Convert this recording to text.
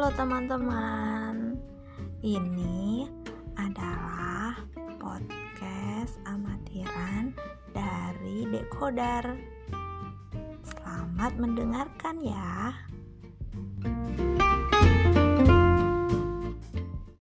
Halo teman-teman, ini adalah podcast amatiran dari Dekodar. Selamat mendengarkan ya.